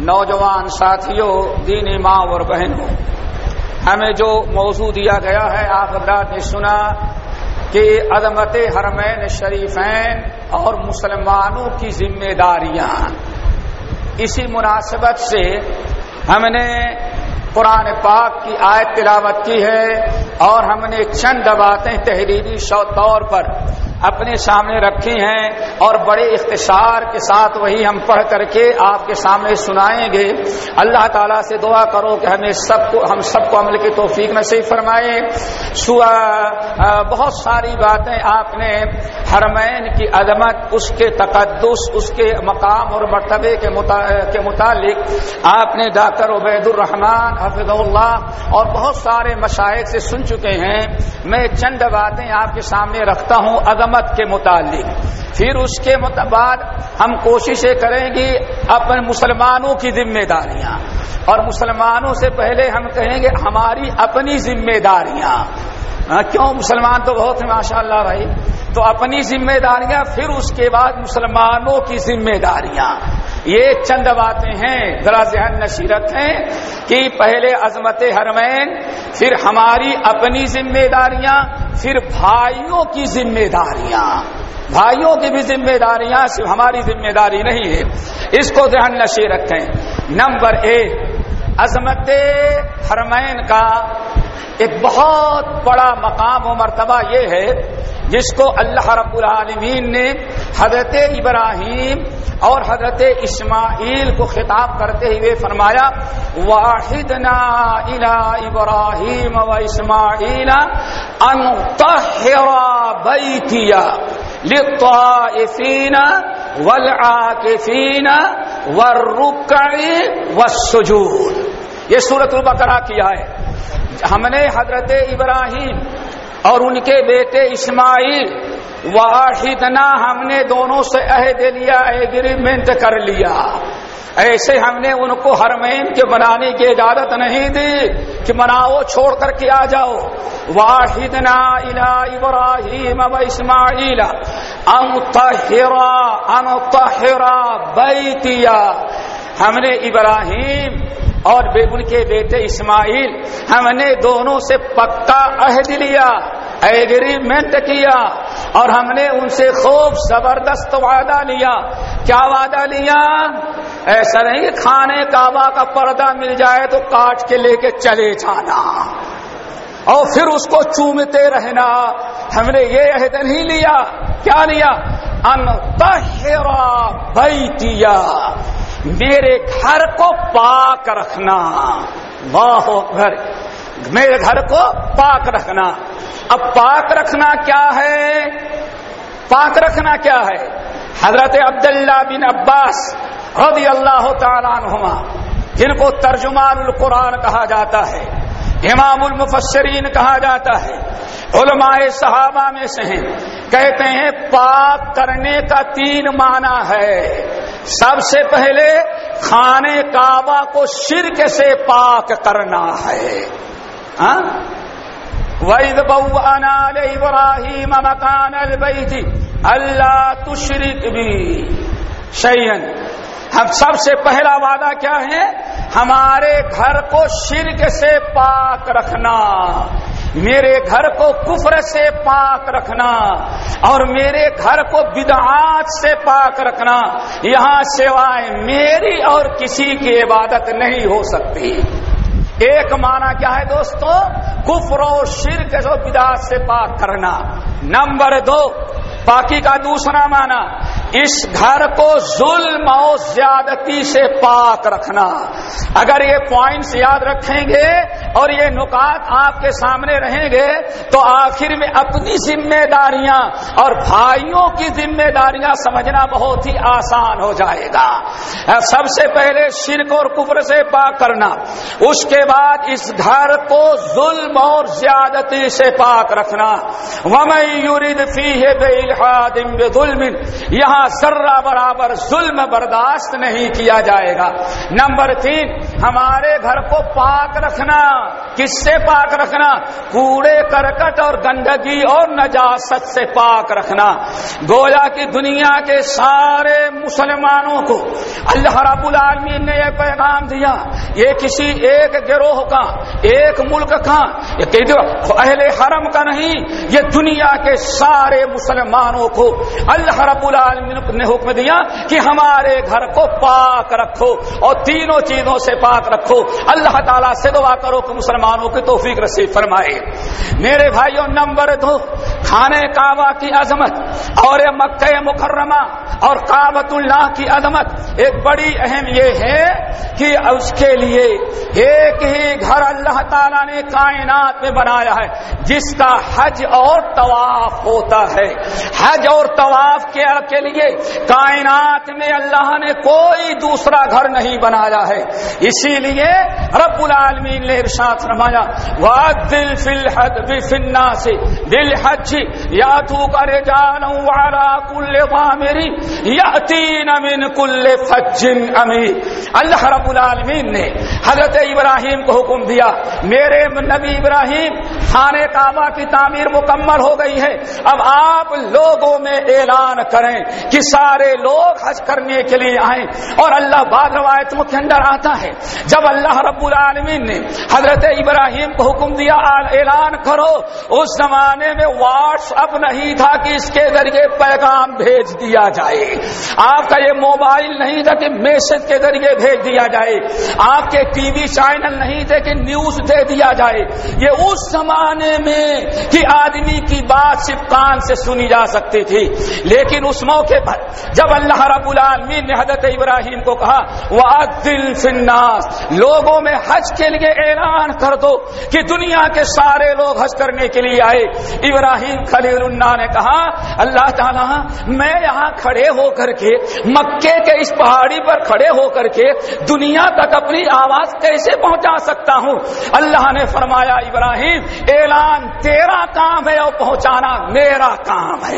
नौजवान साथियों, दीनी माँ और बहनों, हमें जो मौजू दिया गया है, आप हजरात ने सुना कि अदमत हरमैन शरीफैन और मुसलमानों की जिम्मेदारियाँ। इसी मुनासिबत से हमने कुरान पाक की आयत तिलावत की है और हमने चंद बातें तहरीरी तौर पर अपने सामने रखी हैं और बड़े इख्तिसार के साथ वही हम पढ़ करके आपके सामने सुनाएँगे। अल्लाह ताला से दुआ करो कि हमें सबको हम सबको अमल की तोफीक में से फरमाए। सुआ बहुत सारी बातें आपने हरमैन की अदमत उसके तकदस उसके मकाम और मरतबे के, मुता, के मुतालिक आपने डॉक्टर उबैदुलरहमान हफिजुल्ला और बहुत सारे मशाइ से सुन चुके हैं। मैं चंद बातें आपके सामने रखता हूँ। अदम अजमत के मुतालिक। फिर उसके बाद हम कोशिशें करेंगे अपने मुसलमानों की जिम्मेदारियाँ। और मुसलमानों से पहले हम कहेंगे, हमारी अपनी जिम्मेदारियाँ। क्यों? मुसलमान तो बहुत है, माशाल्लाह भाई। तो अपनी जिम्मेदारियाँ, फिर उसके बाद मुसलमानों की जिम्मेदारियाँ। ये चंद बातें हैं, जरा जहन नशीरत हैं, कि पहले अजमत हरमैन, फिर हमारी अपनी जिम्मेदारियाँ, फिर भाइयों की जिम्मेदारियाँ। भाइयों की भी जिम्मेदारियाँ, सिर्फ़ हमारी ज़िम्मेदारी नहीं है। इसको ध्यान नशे रखें नंबर एक, अजमत हरमैन का एक बहुत बड़ा मकाम और मरतबा ये है, जिसको अल्लाह रब्बुल आलमीन ने हज़रत इब्राहिम और हज़रत इस्माइल को खिताब करते हुए फरमाया वाहिद ना इला इब्राहिम व इस्माइल अनतहरा बैतिया लित्ताइफीन वल आकिफीन वर्रुकई वस्सुजूद. ये सूरतुल बकरा किया है। हमने हज़रत इब्राहिम और उनके बेटे इस्माइल वाहिदना हमने दोनों से अहद लिया एग्रीमेंट कर लिया। ऐसे हमने उनको हरमैन के बनाने की इजाज़त नहीं दी कि मनाओ छोड़ करके आ जाओ। वाहिदना इला इब्राहिम व इस्माइल अनतहिरा अनतहिरा बैतिया। हमने इब्राहिम और उनके बेटे इस्माइल, हमने दोनों से पक्का अहद लिया एग्रीमेंट किया, और हमने उनसे खूब ज़बरदस्त वादा लिया। क्या वादा लिया? ऐसा नहीं, खाने काबा का पर्दा मिल जाए तो काट के लेके चले जाना। और फिर उसको चूमते रहना। हमने ये अहद नहीं लिया। क्या लिया? अनतहिरा बैतिया। मेरे घर को पाक रखना। वाह, घर। मेरे घर को पाक रखना। अब पाक रखना क्या है? पाक रखना क्या है? हज़रत अब्दुल्ला बिन अब्बास रदी अल्लाह तुमा जिनको तर्जुमान कुरान कहा जाता है। इमामुल मुफसरीन कहा जाता है। उलमाए सहाबा में से हैं। कहते हैं पाक करने का तीन माना है। सबसे पहले, खाने काबा को शिरक से पाक करना है। हाँ? वैद बउना इब्राहिम मकान अल्लाह तुशरिक भी। शैयन हम सबसे पहला वादा क्या है? हमारे घर को शिरक से पाक रखना। मेरे घर को कुफर से पाक रखना। और मेरे घर को बिदात से पाक रखना। यहाँ सिवाय मेरी और किसी की इबादत नहीं हो सकती। एक माना क्या है दोस्तों? कुफर और शिरक जो बिदात से पाक करना। नंबर दो बाकी का दूसरा माना, इस घर को जुल्म और ज्यादती से पाक रखना। अगर ये पॉइंट्स याद रखेंगे और ये नुकात आपके सामने रहेंगे तो आखिर में अपनी जिम्मेदारियाँ और भाइयों की जिम्मेदारियाँ समझना बहुत ही आसान हो जाएगा। सबसे पहले शिरक और कुफर से पाक करना। उसके बाद इस घर को जुल्म और ज्यादती से पाक रखना। वमई युरिद फ़ी है यहाँ सर्रा बराबर जुल्म बर्दाश्त नहीं किया जाएगा। नंबर तीन, हमारे घर को पाक रखना। किससे पाक रखना? कूड़े, करकट और गंदगी और नजासत से पाक रखना। गोया की दुनिया के सारे मुसलमानों को अल्लाह रबुल आलमीन ने यह पैगाम दिया, ये किसी एक गिरोह का, एक मुल्क का अहले हरम का नहीं, ये दुनिया के सारे मुसलमानों को अल्लाह रबुल आलमीन ने हुक्म दिया कि हमारे घर को पाक रखो और तीनों चीज़ों से पाक रखो। अल्लाह ताला से दुआ करो कि मुसलमानों की तोफीक नसीब फरमाए। मेरे भाइयों, नंबर दो, खाने काबा की अजमत और मक्के मुकर्रमा और काबतुल्लाह की अजमत। एक बड़ी अहम ये है कि उसके लिए एक ही घर अल्लाह ताला ने कायनात में बनाया है, जिसका हज और तवाफ होता है। हज और तवाफ के, के लिए कायनात में अल्लाह ने कोई दूसरा घर नहीं बनाया है। इसीलिए रब्बुल आलमीन ने इरशाद फरमाया वादिल फिल हद बिफिन्ना से दिल हज या तू करे जान वाला कुल्ले मेरी यातीन मिन कुल्ले फज्जिन अमीर अल्लाह रब्बुल आलमीन ने हज़रत इब्राहिम को हुक्म दिया मेरे नबी इब्राहिम खाने काबा की तामीर मुकम्मल हो गई है। अब आप लोगों में ऐलान करें कि सारे लोग हज करने के लिए आए। और अल्लाह बाद रवायतों के अंदर आता है, जब अल्लाह रब्बुल आलमीन ने हज़रत इब्राहिम को हुक्म दिया ऐलान करो। उस जमाने में व्हाट्सअप नहीं था कि इसके ज़रिए पैगाम भेज दिया जाए। आपका ये मोबाइल नहीं था कि मैसेज के ज़रिए भेज दिया जाए। आपके टीवी चैनल नहीं थे कि न्यूज़ दे दिया जाए। ये उस जमाने में कि आदमी की बात सिर्फ़ कान से सुनी जा सकती थी। लेकिन उस मौके पर जब अल्लाह रबुल आलमीन ने हज़रत इब्राहिम को कहा वादिल फिन्नास, लोगों में हज के लिए ऐलान कर दो कि दुनिया के सारे लोग हज करने के लिए आए। इब्राहिम खलीलुल्लाह ने कहा, अल्लाह ताला, मैं यहाँ खड़े होकर के, मक्के के इस पहाड़ी पर खड़े होकर के दुनिया तक अपनी आवाज़ कैसे पहुँचा सकता हूँ? अल्लाह ने फरमाया, इब्राहिम, ऐलान तेरा काम है और पहुंचाना मेरा काम है।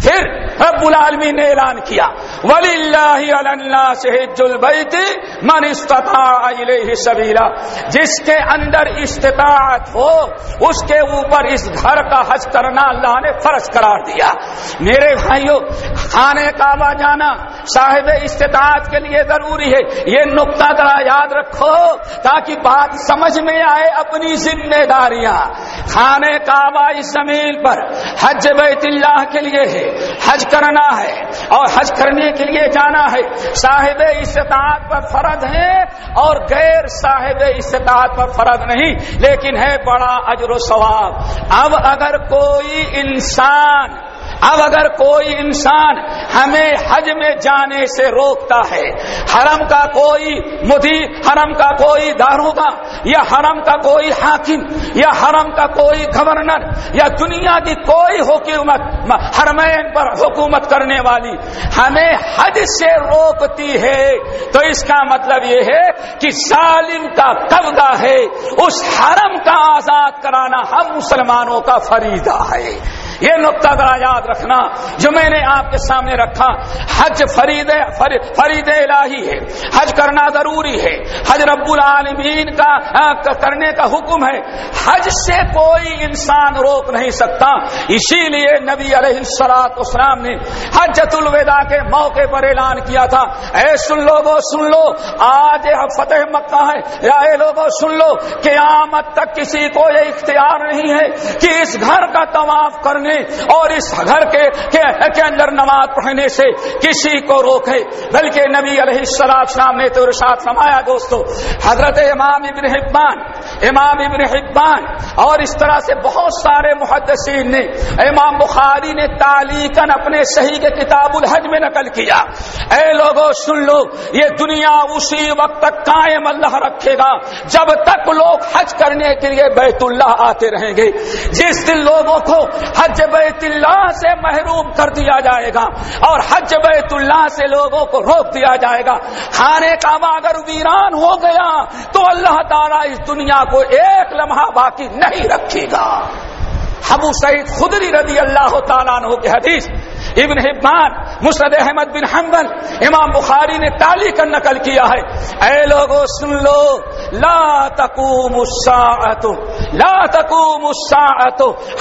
फिर रब्बुल आलमी ने ऐलान किया वलील्लाहिजुलबैत मन सबीला। जिसके अंदर इस्तात हो, उसके ऊपर इस घर का हज करना अल्लाह ने फ़र्ज़ करार दिया। मेरे भाइयों, खाने काबा जाना साहिब इस्तात के लिए ज़रूरी है। ये नुकता जरा याद रखो, ताकि बात समझ में आए अपनी जिम्मेदारियाँ। खाने काबा इस ज़मीन पर, हज बैतुल्लाह के लिए है। हज करना है और हज करने के लिए जाना है। साहिब इस्तात पर फ़र्ज़ है और गैर साहिब इस्तात पर फ़र्ज़ नहीं, लेकिन है बड़ा अजर सवाब। अब अगर कोई इंसान अब अगर कोई इंसान हमें हज में जाने से रोकता है, हरम का कोई मुदी, हरम का कोई दारोगा, या हरम का कोई हाकिम, या हरम का कोई गवर्नर, या दुनिया की कोई हुकूमत हरमैन पर हुकूमत करने वाली हमें हज से रोकती है तो इसका मतलब यह है कि सालिम का कब्जा है, उस हरम का आज़ाद कराना हम मुसलमानों का फरीदा है। ये नुकता जरा याद रखना जो मैंने आपके सामने रखा। हज फरीद फर, फरीद इलाही है। हज करना ज़रूरी है। हज रब्बुल आलमीन का आ, करने का हुक्म है। हज से कोई इंसान रोक नहीं सकता। इसीलिए नबी अलैहिस्सलाम ने हजतुल विदा के मौके पर ऐलान किया था। ऐ सुन लोगो सुन लो। आज फतेह मक्का है। या ए लोगो सुन लो। कि क्यामत तक किसी को ये इख्तियार नहीं है कि इस घर का तवाफ करने करने और इस घर के, के, के अंदर नमाज़ पढ़ने से किसी को रोके बल्कि नबी अलैहिस्सलाम ने तो इरशाद फरमाया दोस्तों हज़रत इमाम इबन हिब्बान इमाम इबन हिब्बान और इस तरह से बहुत सारे मुहदसिन ने इमाम बुखारी ने तालीकन अपने सही के किताबुल हज में नकल किया। ए लोगों सुन लो ये दुनिया उसी वक्त तक कायम अल्लाह रखेगा जब तक लोग हज करने के लिए बैतुल्लाह आते रहेंगे। जिस दिन लोगों को हज बैतुल्लाह से महरूम कर दिया जाएगा और हज बैतुल्लाह से लोगों को रोक दिया जाएगा। खाने का अगर वीरान हो गया तो अल्लाह ताला इस दुनिया को एक लम्हा बाकी नहीं रखेगा। हबू सईद खुदरी रदी अल्लाह तला के हदीस Ibn Hibban Musnad Ahmad bin Hanbal इमाम बुखारी ने ताली का नकल किया है। ऐ लोगो, सुन लो। ला तकूम ला तकूम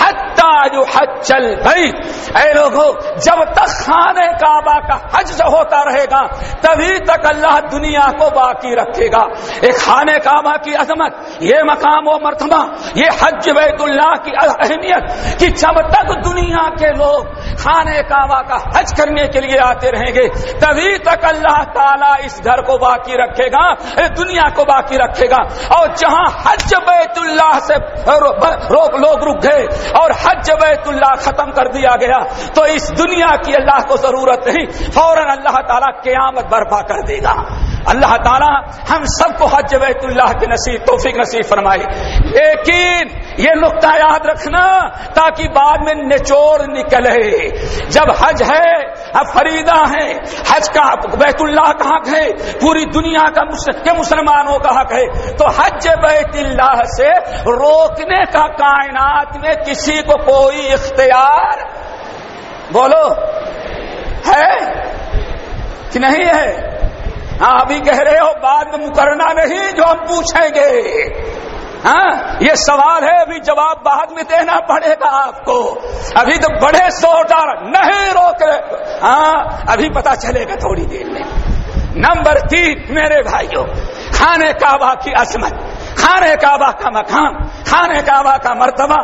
हत्ता जो हज भाई ऐ लोगो, जब तक खाने काबा का हज होता रहेगा, तभी तक अल्लाह दुनिया को बाकी रखेगा। एक खाने काबा की अजमत, ये मकाम व मरतबा, ये हज बैतुल्लाह की अहमियत कि जब तक दुनिया के लोग खाने काबा का हज करने के लिए आते रहेंगे, तभी तक अल्लाह ताला इस घर को बाकी रखेगा दुनिया को बाकी रखेगा। और जहाँ हज बैतुल्लाह से रोक लोग रुक गए और हज बैतुल्लाह खत्म कर दिया गया तो इस दुनिया की अल्लाह को ज़रूरत नहीं, फ़ौरन अल्लाह ताला क्यामत बर्पा कर देगा। अल्लाह ताला हम सबको हज बैतुल्लाह की नसीब, तोफिक नसीब फरमाए। लेकिन ये नुकता याद रखना, ताकि बाद में निचोड़ निकले। जब हज है, अब फरीदा है, हज का बैतुल्लाह का हक है, पूरी दुनिया का के मुसलमानों का हक है तो हज बैतुल्लाह से रोकने का कायनात में किसी को कोई इख्तियार बोलो, है कि नहीं है? हाँ अभी कह रहे हो, बाद में मुकरना नहीं जो हम पूछेंगे। हाँ ये सवाल है, अभी जवाब बाद में देना पड़ेगा आपको। अभी तो बड़े जोरदार नहीं रोक। रहे हाँ अभी पता चलेगा थोड़ी देर में। नंबर तीन, मेरे भाइयों, खाने काबा की असमत खाने काबा का मकान खाने काबा का मर्तबा।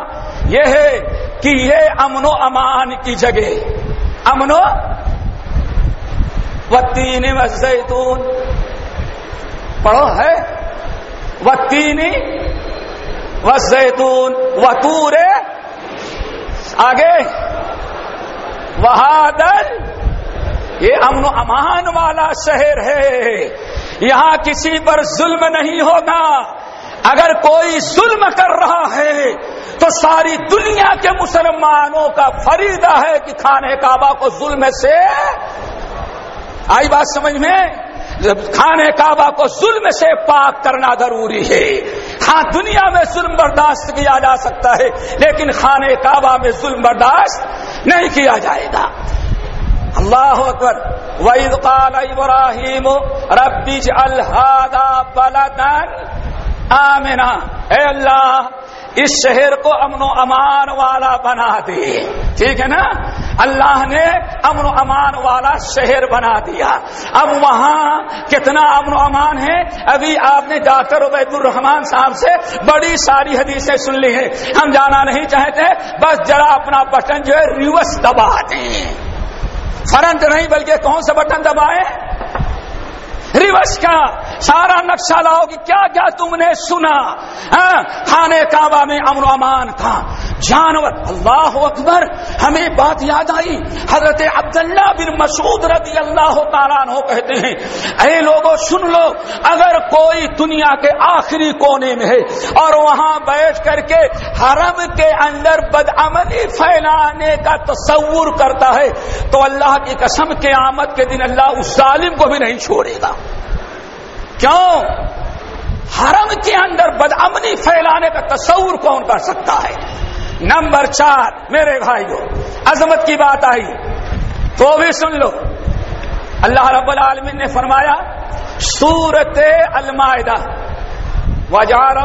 यह है कि ये अमनो अमान की जगह। अमनो? वतीन वजैतून पढ़ो है? वतीनी वजैतून वतूरे आगे। वहादल। ये अमन अमान वाला शहर है। यहाँ किसी पर जुल्म नहीं होगा। अगर कोई जुल्म कर रहा है तो सारी दुनिया के मुसलमानों का फरीदा है कि खाने काबा को जुल्म से आई बात समझ में? खाने काबा को जुल्म से पाक करना ज़रूरी है। हाँ दुनिया में जुल्म बर्दाश्त किया जा सकता है, लेकिन खाने काबा में जुल्म बर्दाश्त नहीं किया जाएगा। अल्लाह अकबर। वही इब्राहिम रबीज अलहादा बलदन। आमिना, ए अल्लाह, इस शहर को अमनो अमान वाला बना दे। ठीक है ना? अल्लाह ने अमन अमान वाला शहर बना दिया। अब वहाँ कितना अमन अमान है? अभी आपने डॉक्टर उबैदुर रहमान साहब से बड़ी सारी हदीसें सुन ली हैं। हम जाना नहीं चाहते, बस जरा अपना बटन जो है रिवर्स दबा दें। फरंट नहीं, बल्कि कौन सा बटन दबाए? रिवर्स का सारा नक्शा लाओ कि क्या क्या तुमने सुना। हाँ, खाने काबा में अमन अमान था। जानवर अल्लाह अकबर, हमें बात याद आई। हज़रत अब्दुल्ला बिन मसूद रदी अल्लाह हो कहते हैं अरे लोगों, सुन लो, अगर कोई दुनिया के आखिरी कोने में है और वहाँ बैठ करके हरम के अंदर बदअमली फैलाने का तस्वुर करता है तो अल्लाह की कसम के आमद के दिन अल्लाह उस जालिम को भी नहीं छोड़ेगा। क्यों? हरम के अंदर बदअमनी फैलाने का तस्वुर कौन कर सकता है? नंबर चार, मेरे भाई को अजमत की बात आई तो भी सुन लो। अल्लाह रब्बुल आलमीन ने फरमाया सूरत अलमायदा वजार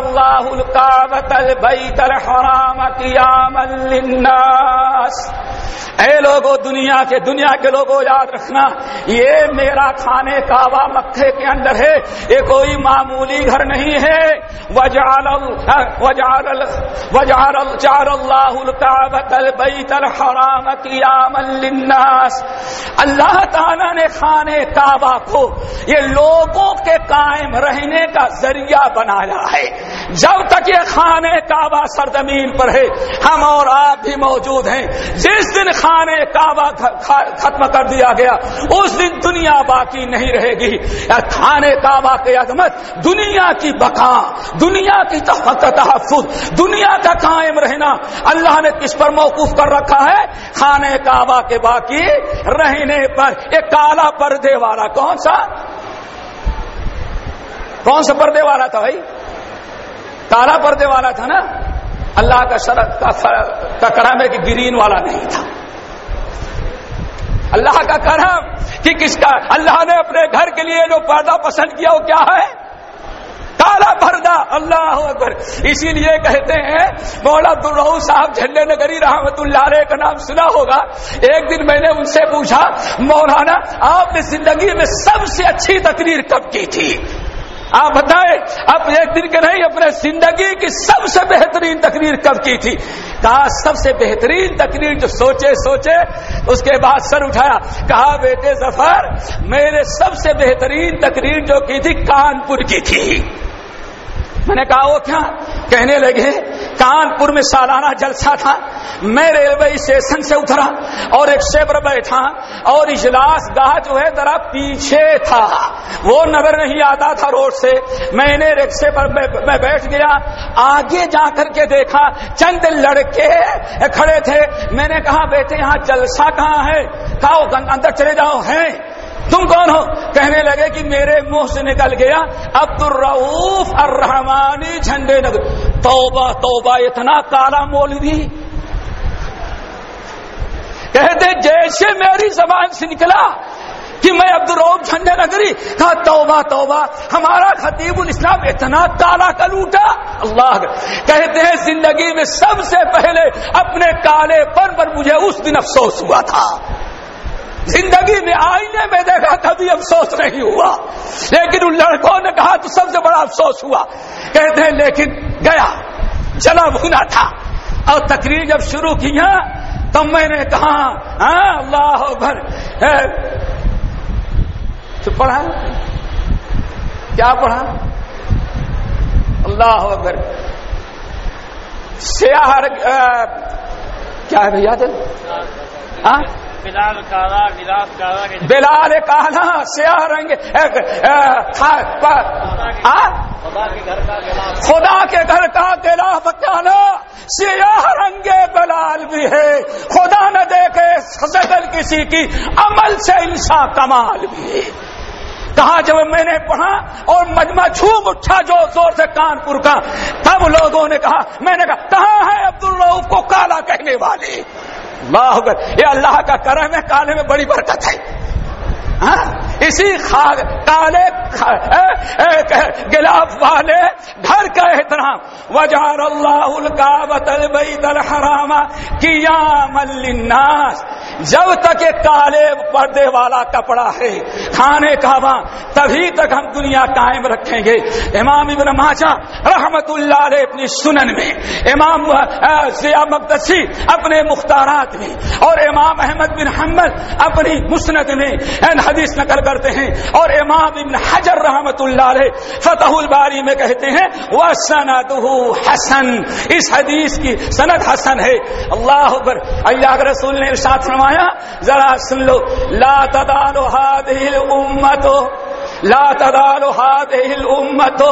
लिन्नास लोगो दुनिया के दुनिया के लोगों याद रखना ये मेरा खाने काबा मक्के के अंदर है ये कोई मामूली घर नहीं है चारल्लाहुल हराम कियामल अल्लाह ताला ने खाने काबा को ये लोगों के कायम रहने का ज़रिया बनाया है। जब तक ये खाने काबा सरजमीन पर है, हम और आप भी मौजूद हैं। जिस दिन खाने काबा खत्म कर दिया गया, उस दिन दुनिया बाकी नहीं रहेगी। खाने काबा के अजमत, दुनिया की बका, दुनिया की तहफुज दुनिया का कायम रहना। अल्लाह ने किस पर मौकूफ कर रखा है? खाने काबा के बाकी रहने पर। एक काला पर्दे वाला कौन सा? कौन सा पर्दे वाला था भाई? काला पर्दे वाला था ना अल्लाह का शरत का, का करम है कि ग्रीन वाला नहीं था। अल्लाह का करम कि किसका? अल्लाह ने अपने घर के लिए जो पर्दा पसंद किया वो क्या है? काला पर्दा। अल्लाह अकबर। इसीलिए कहते हैं मौला अब्दुल साहब झंडे नगरी रहमतुल्लाह का नाम सुना होगा। एक दिन मैंने उनसे पूछा मौलाना आपने ज़िंदगी में सबसे अच्छी तकरीर कब की थी? आप बताएँ अब एक दिन के नहीं, अपने ज़िंदगी की सबसे बेहतरीन तकरीर कब की थी? कहा, सबसे बेहतरीन तकरीर जो सोचे सोचे, उसके बाद सर उठाया। कहा, बेटे ज़फ़र, मेरे सबसे बेहतरीन तकरीर जो की थी, कानपुर की थी। मैंने कहा, वो क्या? कहने लगे, कानपुर में सालाना जलसा था। मैं रेलवे स्टेशन से उतरा और एक शेबर बैठा और इजलास गाह जो है जरा पीछे था। वो नज़र नहीं आता था रोड से। मैंने रिक्शे पर मैं बैठ गया। आगे जाकर के देखा, चंद लड़के खड़े थे। मैंने कहा, बेटे, यहाँ जलसा कहाँ है? कहा, अंदर चले जाओ, हैं? तुम कौन हो? कहने लगे कि मेरे मुँह से निकल गया अब्दुल रऊफ और रहमानी झंडे नगर तोबा तोबा इतना काला मौलवी कहते जैसे मेरी जबान से निकला कि मैं अब्दुल रऊफ झंडे नगरी कहा तोबा तोबा हमारा खतीबुल इस्लाम इतना काला कलूटा। अल्लाह कहते हैं ज़िंदगी में सबसे पहले अपने काले पर, पर मुझे उस दिन अफसोस हुआ था। ज़िंदगी में आईने में देखा कभी अफसोस नहीं हुआ। लेकिन उन लड़कों ने कहा तो सबसे बड़ा अफसोस हुआ। कहते हैं लेकिन गया जला भुना था। और तकरीर जब शुरू किया तब मैंने कहा हाँ, अल्लाह भर तो पढ़ा क्या पढ़ा? अल्लाह अकबर सियाह क्या है भैया हाँ बिलाल काला गिलास काला बिलाल काला स्याह रंग खुदा के घर का गिलास खुदा के घर का गिलाफ काला सियाह रंगे बलाल भी है। खुदा न देखे सकल किसी की अमल से इंसान कमाल भी है। कहा जब मैंने पढ़ा और मजमा झूम उठा जो ज़ोर से कानपुर का तब लोगों ने कहा मैंने कहा कहा है अब्दुल रऊफ को काला कहने वाले? अल्लाह ये अल्लाह का करम है काले में बड़ी बरकत है। हाँ? इसी काले गिलाफ वाले घर का एहतराम। वजार अल्लाह का हरामा किया मल्लिनास जब तक ये काले पर्दे वाला कपड़ा है, खाने काबा, तभी तक हम दुनिया कायम रखेंगे। इमाम इबन माजा रहमतुल्लाह अलैह अपनी सुनन में, इमाम सिया मकदसी अपने मुख्तारात में और इमाम अहमद बिन हम्मद अपनी मुस्नत में हदीस नकल करते हैं। और इमाम इब्न हजर अलैह फतहुल बारी में कहते हैं वह सनत हसन। इस हदीस की सनद हसन है। अल्लाह अकबर। अल्लाह के रसूल ने इरशाद फरमाया, जरा सुन लो, ला तदालु उम्मतो, ला तदालु उम्मतो।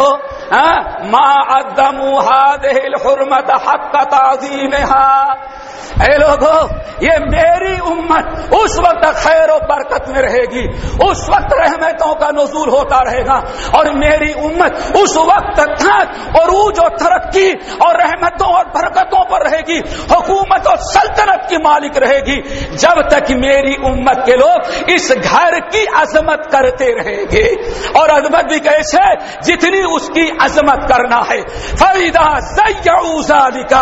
ऐ लोगो, ये मेरी उम्मत उस वक्त खैर और बरकत में रहेगी। उस वक्त रहमतों का नजूल होता रहेगा। और मेरी उम्मत उस वक्त तक और जो तरक्की और रहमतों और बरकतों पर रहेगी। हुकूमत और सल्तनत की मालिक रहेगी। जब तक मेरी उम्मत के लोग इस घर की अजमत करते रहेंगे। और अजमत भी कैसे? जितनी उसकी अजमत करना है। फरीदा सैया का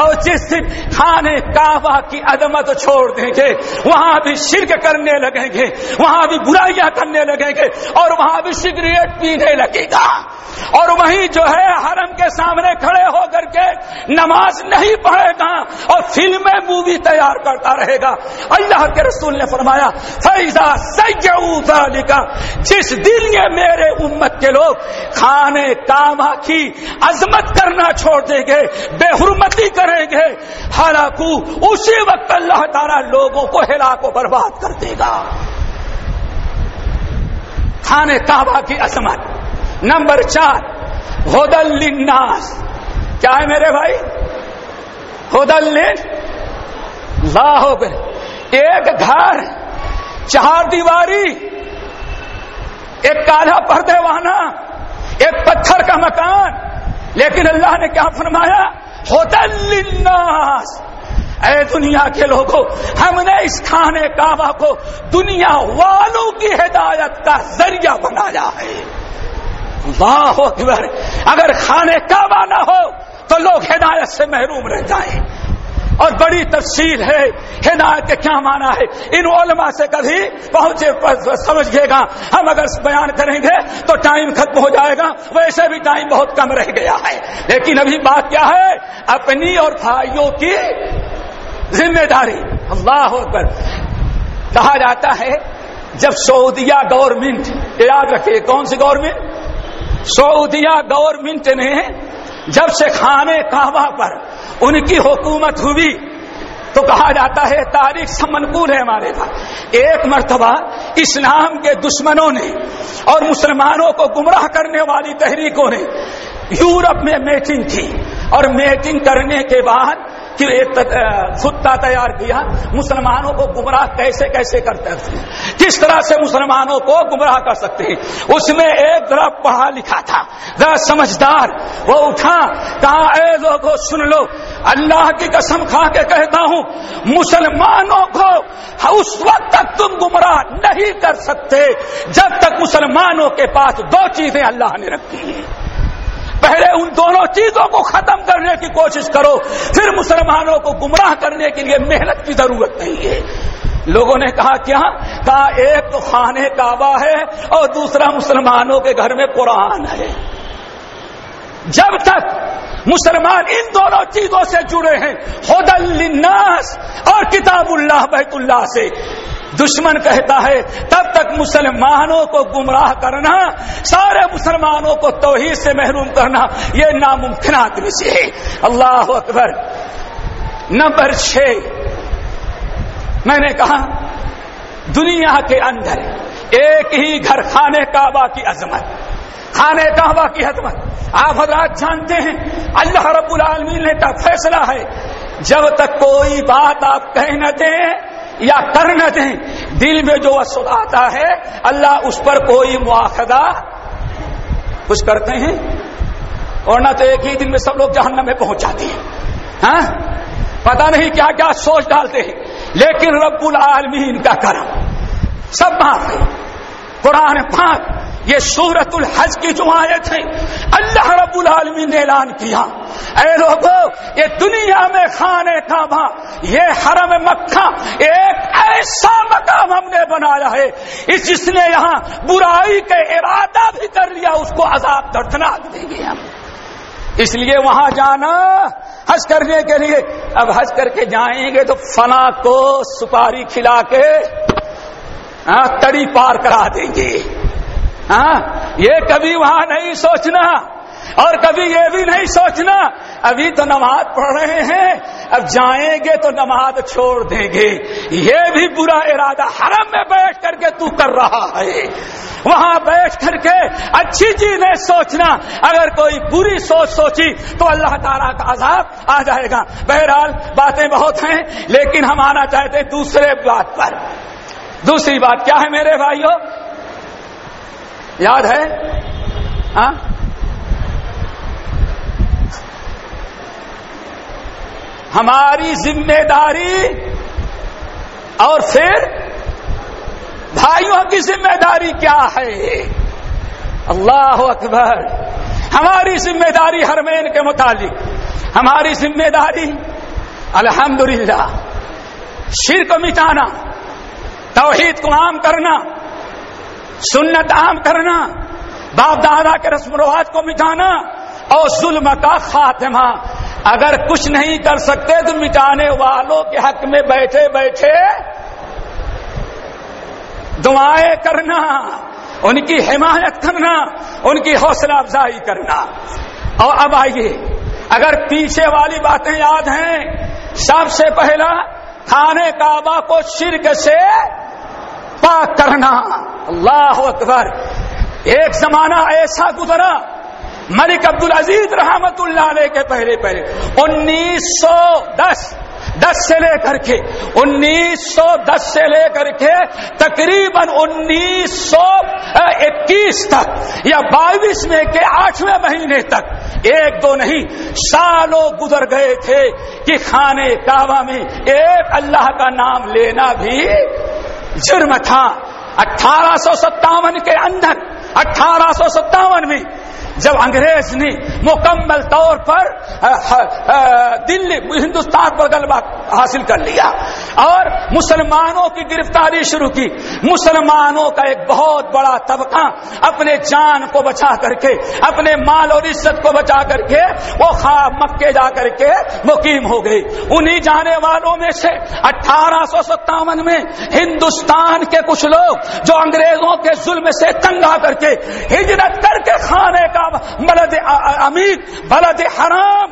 और जिस दिन खाने काबा की अदमत छोड़ देंगे, वहाँ भी शिरक करने लगेंगे, वहाँ भी बुराइयाँ करने लगेंगे, और वहाँ भी सिगरेट पीने लगेगा। और वहीं जो है, हरम के सामने खड़े होकर के नमाज़ नहीं पढ़ेगा, और फ़िल्में मूवी तैयार करता रहेगा। अल्लाह के रसूल ने फरमाया फैजा सैया जिस दिन ये मेरे उम्मत के लोग खाने कामा की अजमत करना छोड़ देंगे, बेहरमती करेंगे। हालाँकि उसी वक्त अल्लाह तारा लोगों को हिला को बर्बाद कर देगा। खाने काबा की असमत नंबर चार होदल्लिन्नास क्या है मेरे भाई? होदल्लिन लाहोब एक घर, चार दीवारी, एक काला पर्दे वाना एक पत्थर का मकान। लेकिन अल्लाह ने क्या फरमाया? होदल्लिन्नास ऐ दुनिया के लोगों, हमने इस खाने काबा को दुनिया वालों की हिदायत का ज़रिया बनाया है। वाह अगर खाने काबा ना हो तो लोग हिदायत से महरूम रह जाए। और बड़ी तफसील है, हिदायत के क्या माना है? इन ओलमा से कभी पहुँचे समझिएगा। हम अगर बयान करेंगे तो टाइम खत्म हो जाएगा। वैसे भी टाइम बहुत कम रह गया है। लेकिन अभी बात क्या है? अपनी और भाइयों की ज़िम्मेदारी। अल्लाह पर कहा जाता है, जब सऊदिया गवर्नमेंट, याद रखिए, कौन सी गवर्नमेंट? सऊदिया गवर्नमेंट ने जब से खाने काबा पर उनकी हुकूमत हुई। तो कहा जाता है, तारीख समनकूल है हमारे पास। एक मरतबा इस्लाम के दुश्मनों ने और मुसलमानों को गुमराह करने वाली तहरीकों ने यूरोप में मीटिंग की और मीटिंग करने के बाद कि एक खुत्ता तैयार किया। मुसलमानों को गुमराह कैसे कैसे करते हैं किस तरह से मुसलमानों को गुमराह कर सकते हैं? उसमें एक जरा पढ़ा लिखा था। जरा समझदार, वो उठा, कहा, ए लोगों, सुन लो। अल्लाह की कसम खा के कहता हूँ, मुसलमानों को उस वक्त तक तुम गुमराह नहीं कर सकते, जब तक मुसलमानों के पास दो चीज़ें अल्लाह ने रखी हैं। पहले उन दोनों चीज़ों को खत्म करने की कोशिश करो, फिर मुसलमानों को गुमराह करने के लिए मेहनत की ज़रूरत नहीं है। लोगों ने कहा, क्या? कहा, एक तो खाने काबा है और दूसरा मुसलमानों के घर में कुरान है। जब तक मुसलमान इन दोनों चीज़ों से जुड़े हैं होदल्लिन्नास और किताबुल्लाह बैतुल्लाह से दुश्मन कहता है, तब तक मुसलमानों को गुमराह करना, सारे मुसलमानों को तोहीद से महरूम करना, ये नामुमकिन आदमी से है। अल्लाह अकबर। नंबर छ मैंने कहा, दुनिया के अंदर एक ही घर खाने काबा की अजमत, खाने काबा की अजमत आप हजरात जानते हैं, अल्लाह रब्बुल आलमीन ने का फैसला है, जब तक कोई बात आप कह न दें या दें। दिल में जो असुद आता है, अल्लाह उस पर कोई मुआखदा कुछ करते हैं। और ना तो एक ही दिन में सब लोग जहन्नम में पहुँच जाते हैं। हा? पता नहीं क्या क्या सोच डालते हैं। लेकिन रब्बुल आलमीन का करम, सब माफ़ है। कुरान पाक ये सूरतुल हज की जो आयत है अल्लाह रब्बुल आलमीन ने ऐलान किया। ऐ लोगो ये दुनिया में खाने काबा ये हरम मक्का एक ऐसा मकाम हमने बनाया है इस जिसने यहाँ बुराई के इरादा भी कर लिया उसको अजाब दर्दनाक देंगे हम इसलिए वहाँ जाना हज करने के लिए अब हज करके जाएँगे तो फना को सुपारी खिला के हाँ, तड़ी पार करा देंगे। हाँ ये कभी वहाँ नहीं सोचना और कभी ये भी नहीं सोचना। अभी तो नमाज़ पढ़ रहे हैं, अब जाएँगे तो नमाज़ छोड़ देंगे। ये भी बुरा इरादा हरम में बैठ करके तू कर रहा है। वहाँ बैठ करके अच्छी चीज़ नहीं सोचना। अगर कोई बुरी सोच सोची तो अल्लाह ताला का आजाब आ जाएगा। बहरहाल, बातें बहुत हैं, लेकिन हम आना चाहते दूसरे बात पर। दूसरी बात क्या है मेरे भाइयों? याद है? हा? हमारी ज़िम्मेदारी और फिर भाइयों की ज़िम्मेदारी क्या है? अल्लाह अकबर। हमारी ज़िम्मेदारी हरमेन के मुतालिक। हमारी ज़िम्मेदारी, अल्हम्दुलिल्लाह शिर को मिटाना, तोहीद को आम करना सुन्नत आम करना बाप दादा के रस्म रवाज को मिटाना और जुल्म का खात्मा। अगर कुछ नहीं कर सकते तो मिटाने वालों के हक में बैठे बैठे दुआएँ करना, उनकी हिमायत करना, उनकी हौसला अफजाई करना। और अब आइए, अगर पीछे वाली बातें याद हैं, सबसे पहला, खाने काबा को शिरक से पाक करना। अल्लाह अकबर। एक जमाना ऐसा गुजरा, मलिक अब्दुल अज़ीज़ रहमतुल्लाह के पहले पहले 1910 10 से लेकर के 1910 से लेकर के तकरीबन 1921 तक, या 22 में के आठवें महीने तक, एक दो नहीं, सालों गुजर गए थे कि खाने काबा में एक अल्लाह का नाम लेना भी जुर्म था। अठारह सौ सत्तावन के अंदर अठारह सौ सत्तावन में जब अंग्रेज़ ने मुकम्मल तौर पर दिल्ली, हिंदुस्तान पर गलबा हासिल कर लिया और मुसलमानों की गिरफ्तारी शुरू की। मुसलमानों का एक बहुत बड़ा तबका अपने जान को बचा करके, अपने माल और इज़्ज़त को बचा करके, वो खा मक्के जा करके मुकीम हो गई। उन्हीं जाने वालों में से अठारह में हिंदुस्तान के कुछ लोग जो अंग्रेज़ों के जुल्म से तंग करके हिजरत करके खाने का बलद अमीर बलद हराम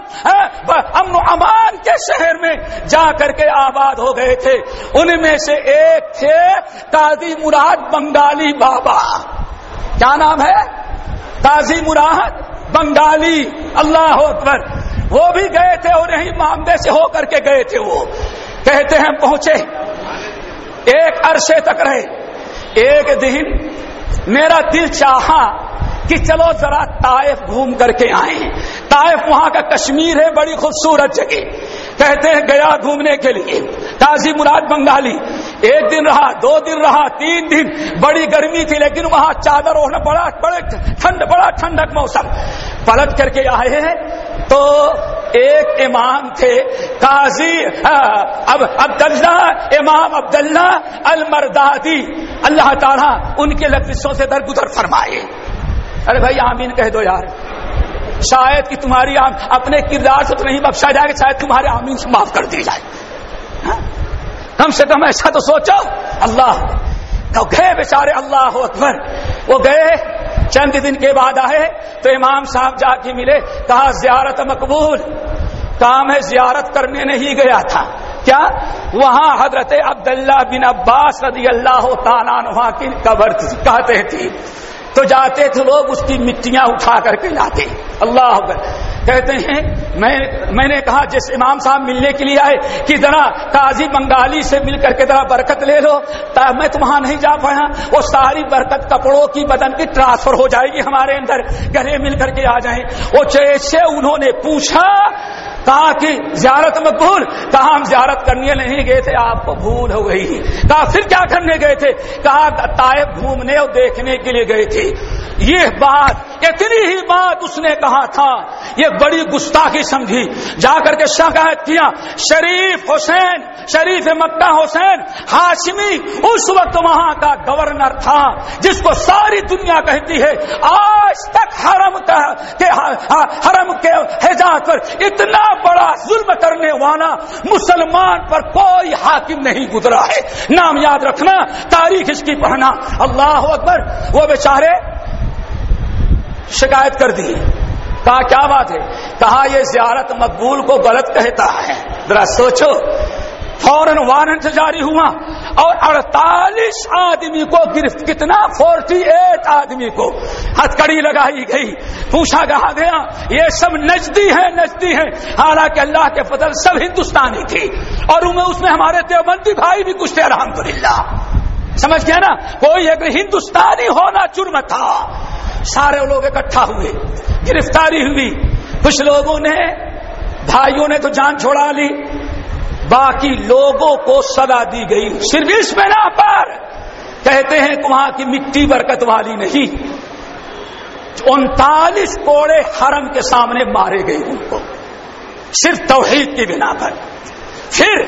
अमन अमान के शहर में जा करके आबाद हो गए थे। उनमें से एक थे काजी मुराद बंगाली बाबा। क्या नाम है? काजी मुराद बंगाली। अल्लाह अकबर। वो भी गए थे और यही मामले से होकर के गए थे वो। कहते हैं, पहुँचे। एक अरसे तक रहे। एक दिन मेरा दिल चाहा कि चलो जरा ताइफ घूम करके आए। ताइफ वहाँ का कश्मीर है, बड़ी खूबसूरत जगह। कहते हैं गया घूमने के लिए। काजी मुराद बंगाली। एक दिन रहा, दो दिन रहा, तीन दिन। बड़ी गर्मी थी, लेकिन वहाँ चादर ओढ़ना बड़ा, बड़े ठंड, बड़ा ठंडक मौसम। पलट करके आए हैं तो एक इमाम थे, काजी अब अब्दुल्ला, इमाम अब्दुल्ला अल मरदादी अल्लाह ताला उनके लफ्जों से दरगुदर फरमाए। अरे भाई, आमीन कह दो यार। शायद कि तुम्हारी आम, अपने किरदार से तो नहीं बख्शा जाए शायद तुम्हारे आमीन से माफ़ कर दी जाए। हा? कम से कम ऐसा तो सोचो। अल्लाह तो गए बेचारे, अल्लाह अकबर। वो गए चंद दिन के बाद आए तो इमाम साहब जाके मिले, कहा, जियारत मकबूल। काम है जियारत करने नहीं गया था। क्या? वहाँ हज़रत अब्दुल्ला बिन अब्बास रदी अल्लाह तला की कबर कहते थी। तो जाते थे लोग, उसकी मिट्टियाँ उठा करके लाते। अल्लाह कहते हैं, मैं, मैंने कहा, जिस इमाम साहब मिलने के लिए आए, कि जरा काजी बंगाली से मिल करके जरा बरकत ले लो मैं तो वहाँ नहीं जा पाया। वो सारी बरकत कपड़ों की, बदन की ट्रांसफ़र हो जाएगी हमारे अंदर। गले मिल करके आ जाए। वो जैसे उन्होंने पूछा, कहा कि जियारत मकबूल, कहा, हम ज्यारत करने नहीं गए थे, आपको भूल हो गई। कहा, फिर क्या करने गए थे? कहा ताइब घूमने और देखने के लिए गए थे। ये बात, इतनी ही बात उसने कहा था। ये बड़ी गुस्ताखी समझी। जाकर के शिकायत किया। शरीफ हुसैन, शरीफ मक्का हुसैन, हाशमी उस वक्त वहाँ का गवर्नर था, जिसको सारी दुनिया कहती है, आज तक हरम का, के हरम के हिजाज पर इतना बड़ा जुल्म करने वाला मुसलमान पर कोई हाकिम नहीं गुजरा है। नाम याद रखना, तारीख इसकी पढ़ना। अल्लाह अकबर, वो बेचारे शिकायत कर दी। कहा क्या बात है? कहा यह जियारत मकबूल को गलत कहता है। जरा सोचो। फ़ौरन वारंट जारी हुआ और 48 आदमी को गिरफ्त, कितना? 48 आदमी को। हथकड़ी लगाई गई। पूछा कहा गया ये सब नजदी है नजदी है। हालाँकि अल्लाह के फजल सब हिंदुस्तानी थी। और उसमें हमारे देवबंदी भाई भी कुछ थे अलहमदुल्ला समझ गया ना? कोई एक हिंदुस्तानी होना जुर्म था। सारे लोग इकट्ठा हुए, गिरफ्तारी हुई। कुछ लोगों ने, भाइयों ने तो जान छोड़ा ली। बाकी लोगों को सजा दी गई। सिर्फ़ इस बिना पर। कहते हैं वहाँ की मिट्टी बरकत वाली नहीं। उनतालीस कोड़े हरम के सामने मारे गए उनको। सिर्फ़ तोहीद की बिना पर। फिर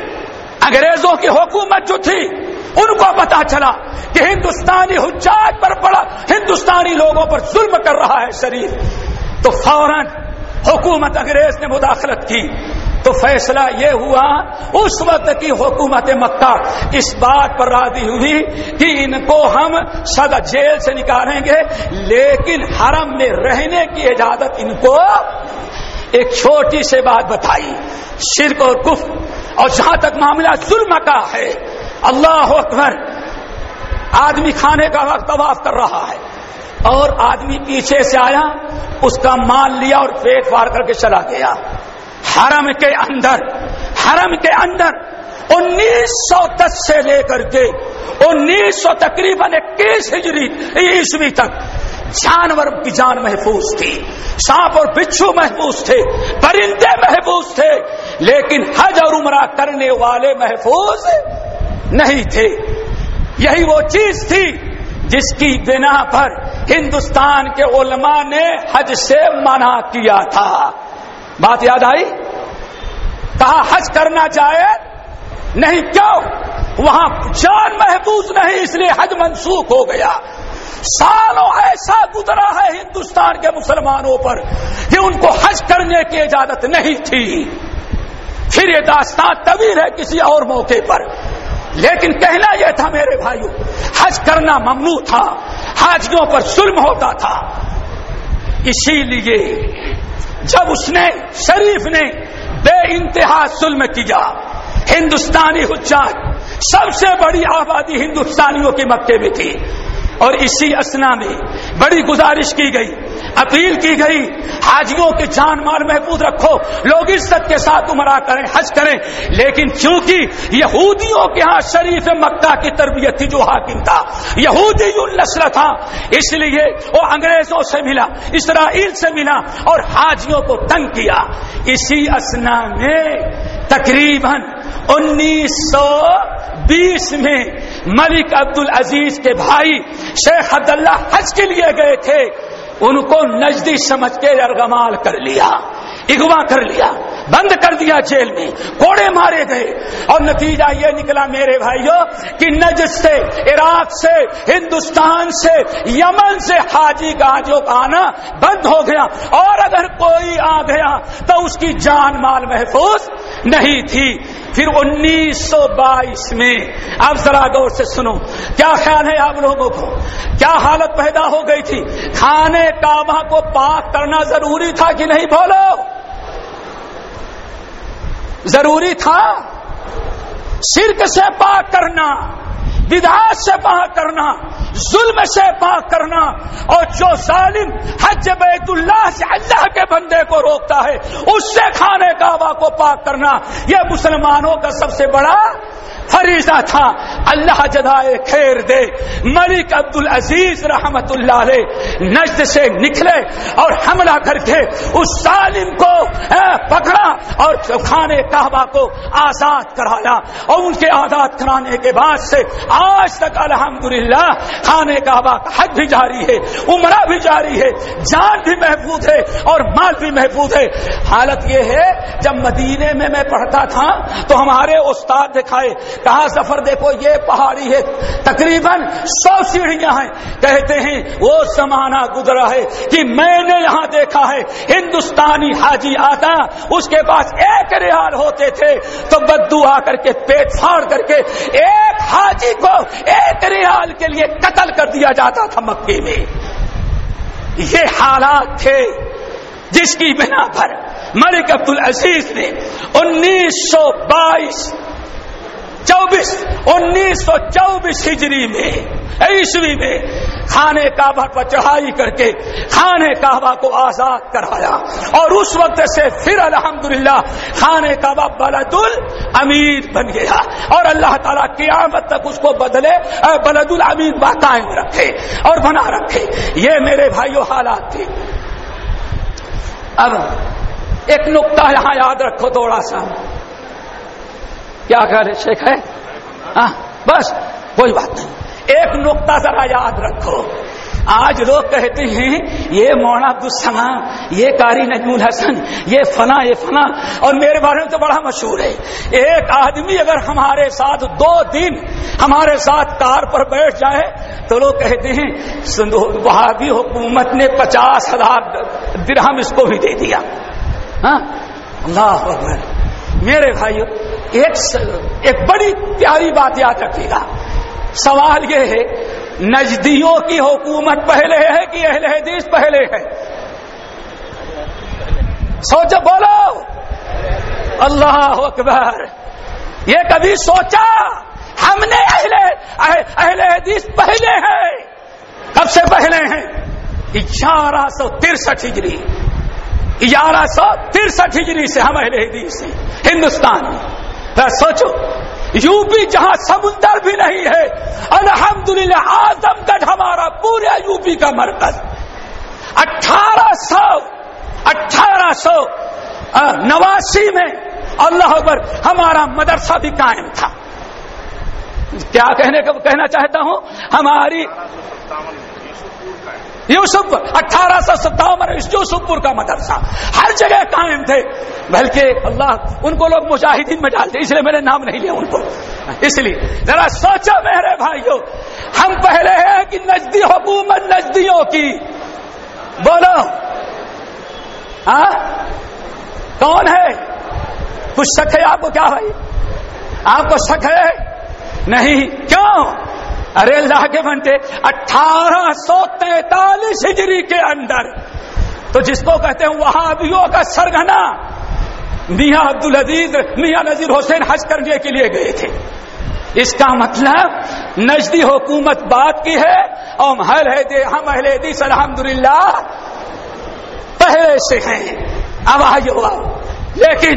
अंग्रेज़ों की हुकूमत जो थी उनको पता चला कि हिंदुस्तानी हुजाज पर बड़ा हिंदुस्तानी लोगों पर जुल्म कर रहा है शरीर। तो फ़ौरन हुकूमत अंग्रेज़ ने मुदाखलत की। तो फैसला यह हुआ, उस वक्त की हुकूमत मक्का, इस बात पर राज़ी हुई कि इनको हम सदा जेल से निकालेंगे, लेकिन हरम में रहने की इजाज़त इनको एक छोटी सी बात बताई। शिरक और कुफ, और जहाँ तक मामला जुल्म का है अल्लाह अकबर। आदमी खाने का वक्त तवाफ कर रहा है। और आदमी पीछे से आया, उसका माल लिया और पेट फाड़ करके चला गया। हरम के अंदर, हरम के अंदर 1910 से लेकर के 1900 तकरीबन इक्कीस हिजरी ईस्वी तक जानवर की जान महफूज थी, सांप और बिच्छू महफूज थे, परिंदे महफूज थे, लेकिन हज और उमरा करने वाले महफूज नहीं थे। यही वो चीज़ थी जिसकी बिना पर हिंदुस्तान के उलमा ने हज से मना किया था। बात याद आई? कहा हज करना चाहे नहीं, क्यों? वहाँ जान महफूज नहीं, इसलिए हज मनसूख हो गया। सालों ऐसा गुजरा है हिंदुस्तान के मुसलमानों पर कि उनको हज करने की इजाज़त नहीं थी। फिर ये दास्तान तवील है किसी और मौके पर। लेकिन कहना यह था मेरे भाइयों, हज करना ममनू था, हाजियों पर जुल्म होता था। इसीलिए जब उसने, शरीफ ने बे इंतहा जुल्म किया, हिंदुस्तानी हुज्जाज सबसे बड़ी आबादी हिंदुस्तानियों के मक्के में थी। और इसी असना में बड़ी गुजारिश की गई, अपील की गई, हाजियों के जान माल महफूज रखो, लोग इज़्ज़त के साथ उमरा करें, हज करें, लेकिन क्योंकि यहूदियों के यहाँ शरीफ मक्का की तरबियत थी जो हाकिम था यहूदी नस्ल था, इसलिए वो अंग्रेज़ों से मिला, इसराइल से मिला और हाजियों को तंग किया। इसी असना में तकरीबन 1920 में मलिक अब्दुल अज़ीज़ के भाई शेख अब्दुल्ला हज के लिए गए थे। उनको नज़दीक समझ के अरगमाल कर लिया इगवा कर लिया। बंद कर दिया जेल में। कोड़े मारे गए। और नतीजा ये निकला मेरे भाइयों, कि नजद से, इराक से, हिंदुस्तान से, यमन से हाजी गाजियों का आना बंद हो गया। और अगर कोई आ गया तो उसकी जान माल महफूज नहीं थी। फिर 1922 में अब जरा गौर से सुनो, क्या ख्याल है आप लोगों को? क्या हालत पैदा हो गई थी? खाने काबा को पाक करना ज़रूरी था कि नहीं? बोलो। ज़रूरी था। सिर्क से पाक करना विधात से पाक करना जुल्म से पाक करना और जो सालिम हज बैतुल्लाह से अल्लाह के बंदे को रोकता है, उससे खाने काबा को पाक करना, यह मुसलमानों का सबसे बड़ा फरीजा था। अल्लाह जदाए खैर दे। मलिक अब्दुल अज़ीज़ रहमत नजद से निकले और हमला करके उस सालिम को पकड़ा और खाने कहबा को आज़ाद कराया और उनके आज़ाद कराने के बाद से आज तक अल्हम्दुलिल्लाह खाने का हज भी जारी है, उमरा भी जारी है, जान भी महफूज है और माल भी महफूज है। हालत यह है, जब मदीने में मैं पढ़ता था तो हमारे उस्ताद दिखाए कहा सफ़र देखो, ये पहाड़ी है, तकरीबन सौ सीढ़ियाँ हैं। कहते हैं, वो समाना गुजरा है कि मैंने यहाँ देखा है, हिंदुस्तानी हाजी आता उसके पास एक रियाल होते थे तो बद्दू आकर के पेट फाड़ करके, एक हाजी को एक रियाल के लिए कत्ल कर दिया जाता था मक्के में। ये हालात थे जिसकी बिना पर मलिक अब्दुल अज़ीज़ ने 1922 चौबीस, उन्नीस सौ चौबीस हिजरी में, ईस्वी में खाने काबा पर चढ़ाई करके खाने काबा को आज़ाद कराया। और उस वक्त से फिर अल्हम्दुलिल्लाह खाने काबा बलदुल अमीर बन गया। और अल्लाह ताला कियामत तक उसको बदले बलदुल अमीर बाकायम रखे और बना रखे। ये मेरे भाइयों हालात थे। अब एक नुक्ता यहाँ याद रखो थोड़ा सा क्या कह रहे शेख है? आ, बस कोई बात नहीं। एक नुकता जरा याद रखो। आज लोग कहते हैं, ये मौना अब्दुलसमा ये कारी नजमुल हसन, ये फना ये फना और मेरे बारे में तो बड़ा मशहूर है। एक आदमी अगर हमारे साथ दो दिन हमारे साथ कार पर बैठ जाए तो लोग कहते हैं वहाबी हुकूमत ने पचास हज़ार दिरहम इसको भी दे दिया। हाँ? मेरे भाइयों, एक एक बड़ी प्यारी बात याद रखिएगा। सवाल ये है, नजदियों की हुकूमत पहले है कि अहले हदीस पहले है? सोचो, बोलो। अल्लाह अकबर। ये कभी सोचा, हमने अहले अहले हदीस पहले है? कब से पहले हैं? ग्यारह सौ तिरसठ हिजरी। ग्यारह सौ तिरसठ हिजरी से हम अहले हदीस हैं, हिंदुस्तान में। सोचो। यूपी जहाँ समुंदर भी नहीं है अलहमदुल्ला आजमगढ़ हमारा पूरे यूपी का मरकज। अठारह सौ अठारह सौ नवासी में अल्लाह पर हमारा मदरसा भी कायम था। क्या कहने का, कहना चाहता हूँ? हमारी यूसुफ अठारह सौ सत्तावन यूसुफपुर का मदरसा। हर जगह कायम थे, बल्कि अल्लाह, उनको लोग मुजाहिदीन में डालते, इसलिए मैंने नाम नहीं लिया उनको। इसलिए, जरा सोचो मेरे भाइयों, हम पहले हैं कि नजदी हुकूमत नजदियों की। बोलो। हाँ? कौन है? कुछ शक है आपको क्या भाई? आपको शक है? नहीं। क्यों? अरे अल्लाह के बनते अठारह सौ तैतालीस हिजरी के अंदर तो जिसको कहते हैं वहाबियों का सरगना, मियाँ अब्दुल अज़ीज़, मियाँ नजीर हुसैन हज करने के लिए गए थे। इसका मतलब नजदी हुकूमत बात की है, और हम अहले हम अहले हदीस, अल्हम्दुलिल्लाह, पहले से हैं, अब आज लेकिन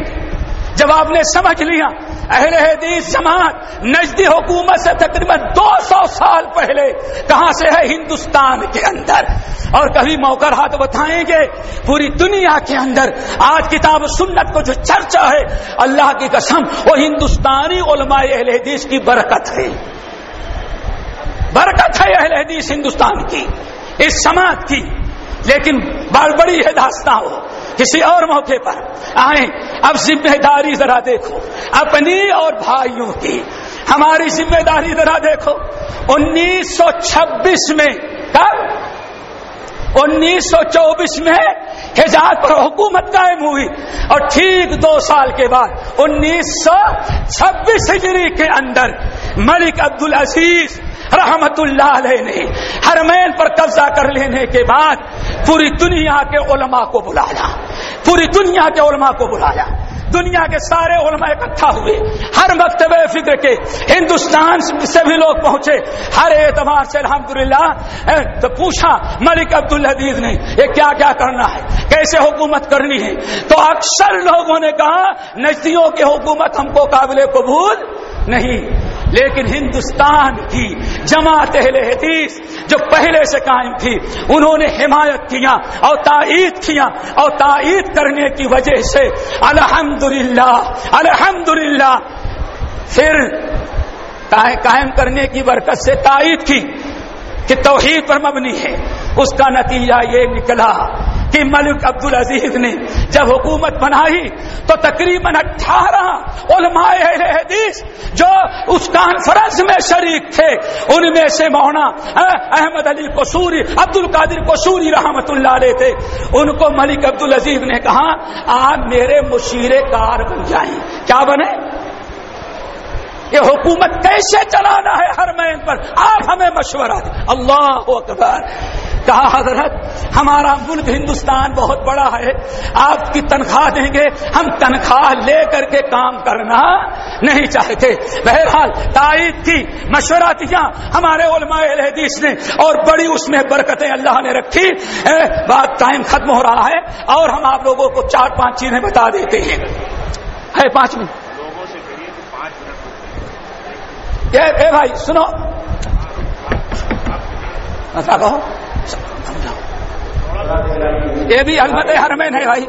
जब आपने समझ लिया, अहले हदीस जमात, नजदी हुकूमत से तकरीबन 200 साल पहले कहाँ से है? हिंदुस्तान के अंदर। और कभी मौका रहा तो बताएँगे पूरी दुनिया के अंदर। आज किताब सुन्नत को जो चर्चा है, अल्लाह की कसम, वो हिंदुस्तानी उलमाए अहले हदीस की बरकत है। बरकत है अहले हदीस हिंदुस्तान की, इस समाज की। लेकिन बड़ी है दास्ता हो। किसी और मौके पर। आए, अब ज़िम्मेदारी जरा देखो, अपनी और भाइयों की। हमारी ज़िम्मेदारी जरा देखो 1926 में, कब? 1924 में हिजाज पर हुकूमत कायम हुई, और ठीक दो साल के बाद 1926 हिजरी के अंदर मलिक अब्दुल अज़ीज़ रहमतुल्लाह ने हरमैन पर कब्जा कर लेने के बाद पूरी दुनिया के उलमा को बुलाया। पूरी दुनिया के उलमा को बुलाया। दुनिया के सारे उलमा इकट्ठा हुए। हर मकतब फ़िक्र के हिंदुस्तान से भी लोग पहुँचे। हर एतबार से अलहमदुल्ला तो पूछा, मलिक अब्दुल हदीज ने, ये क्या क्या करना है? कैसे हुकूमत करनी है? तो अक्सर लोगों ने कहा नजदियों की हुकूमत हमको काबिल कबूल नहीं लेकिन हिंदुस्तान की जमात हदीस जो पहले से कायम थी, उन्होंने हिमायत किया और तायद किया और तायद करने की वजह से अल्हम्दुलिल्लाह अल्हम्दुलिल्लाह, फिर कायम करने की बरकत से तायद की कि तोहीद पर मबनी है। उसका नतीजा ये निकला कि मलिक अब्दुल अज़ीज़ ने जब हुकूमत बनाई तो तकरीबन अठारह हदीस जो उस कॉन्फ्रेंस में शरीक थे, उनमें से मौना अहमद अली कसूरी, अब्दुल कादिर कसूरी रहमत थे। उनको मलिक अब्दुल अज़ीज़ ने कहा, आप मेरे मुशीर कार बन जाए। क्या बने? ये हुकूमत कैसे चलाना है हर मैन पर? आप हमें मशवरा अल्लाह अकबर। कहा हज़रत हमारा मुल्क हिंदुस्तान बहुत बड़ा है। आपकी तनख्वाह देंगे हम तनख्वाह ले करके काम करना नहीं चाहते। बहरहाल ताइद की मशवरा दिया हमारे हदीस ने और बड़ी उसमें बरकतें अल्लाह ने रखी। बात टाइम खत्म हो रहा है और हम आप लोगों को चार पाँच चीज़ें बता देते हैं। है पाँच मिनट। ये ए भाई सुनो। ऐसा कहो ये भी अलमत हरमैन है भाई।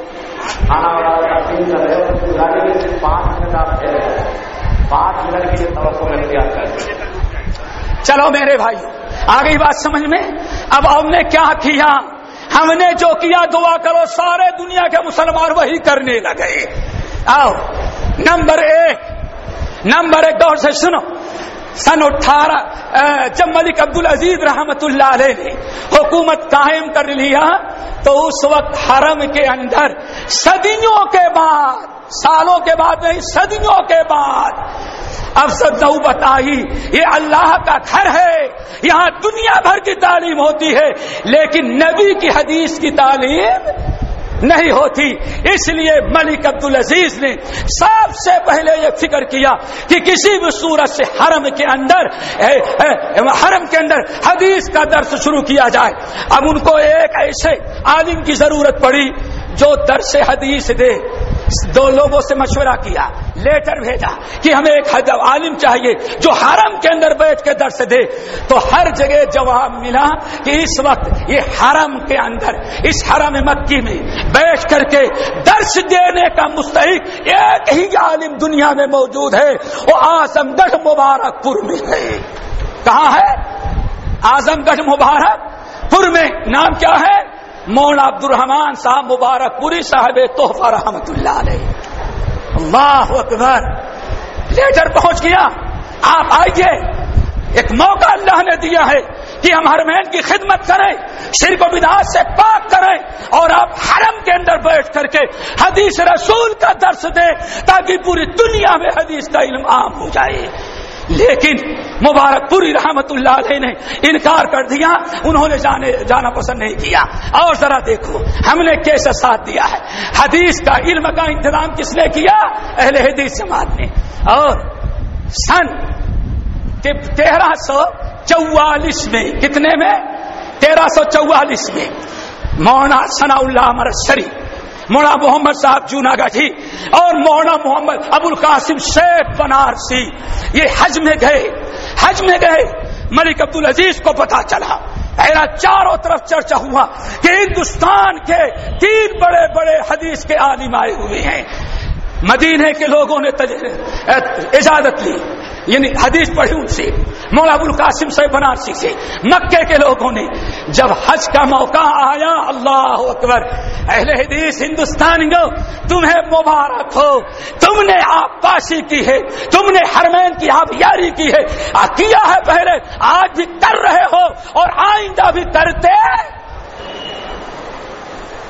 चलो मेरे भाई आ गई बात समझ में? अब हमने क्या किया? हमने जो किया, दुआ करो, सारे दुनिया के मुसलमान वही करने लगे। आओ, नंबर एक नंबर एक दौर से सुनो। सन अठारह जब मलिक अब्दुल अज़ीज़ रहमत ने हुकूमत कायम कर लिया तो उस वक्त हरम के अंदर, सदियों के बाद, सालों के बाद नहीं, सदियों के बाद अब सदऊ बताई, ये अल्लाह का घर है, यहाँ दुनिया भर की तालीम होती है, लेकिन नबी की हदीस की तालीम नहीं होती। इसलिए मलिक अब्दुल अज़ीज़ ने सबसे पहले यह फ़िक्र किया कि किसी भी सूरत से हरम के अंदर ए, ए, हरम के अंदर हदीस का दर्श शुरू किया जाए। अब उनको एक ऐसे आलिम की ज़रूरत पड़ी जो दर्श हदीस दे। दो लोगों से मशवरा किया, लेटर भेजा कि हमें एक आलिम चाहिए जो हरम के अंदर बैठ के दर्श दे। तो हर जगह जवाब मिला कि इस वक्त ये हरम के अंदर, इस हरम मक्की में बैठ करके दर्श देने का मुस्तक एक ही आलिम दुनिया में मौजूद है, वो आजमगढ़ मुबारकपुर में है। कहा है? आजमगढ़ मुबारकपुर में। नाम क्या है? मौला अब्दुलरहमान साहब मुबारकपुरी साहब तोहफा रहमत अकबर। लेटर पहुँच गया। आप आइए। एक मौका अल्लाह ने दिया है कि हम हर हरमैन की खिदमत करें सिर को विदात से पाक करें और आप हरम के अंदर बैठ करके हदीस रसूल का दर्श दें ताकि पूरी दुनिया में हदीस का इल्म आम हो जाए। लेकिन मुबारकपुरी रहमत ने इनकार कर दिया। उन्होंने जाने, जाना पसंद नहीं किया। और जरा देखो, हमने कैसे साथ दिया है? हदीस का इल्म का इंतज़ाम किसने किया? अहले हदीस जमात ने। और सन तेरह सौ चौवालीस में कितने में? तेरह सौ चौवालीस में। मौना सनाउल्ला मरसरी मोड़ा मोहम्मद साहब जूनागढ़ी और मोड़ा मोहम्मद अबुल कासिम शेख बनारसी ये हज में गए, हज में गए। मलिक अब्दुल अज़ीज़ को पता चला। पहला चारों तरफ़ चर्चा हुआ कि हिंदुस्तान के तीन बड़े बड़े हदीस के आलिम आए हुए हैं। मदीने के लोगों ने इजाज़त ली। यानी हदीस पढ़ी उनसे मौलाबुल कासिम से बनारसी से मक्के के लोगों ने जब हज का मौका आया अल्लाह अकबर अहले हदीस हिंदुस्तानियों तुम्हें मुबारक हो तुमने आप पाशी की है तुमने हरमैन की आप यारी की है आ, किया है पहले आज भी कर रहे हो और आइंदा भी करते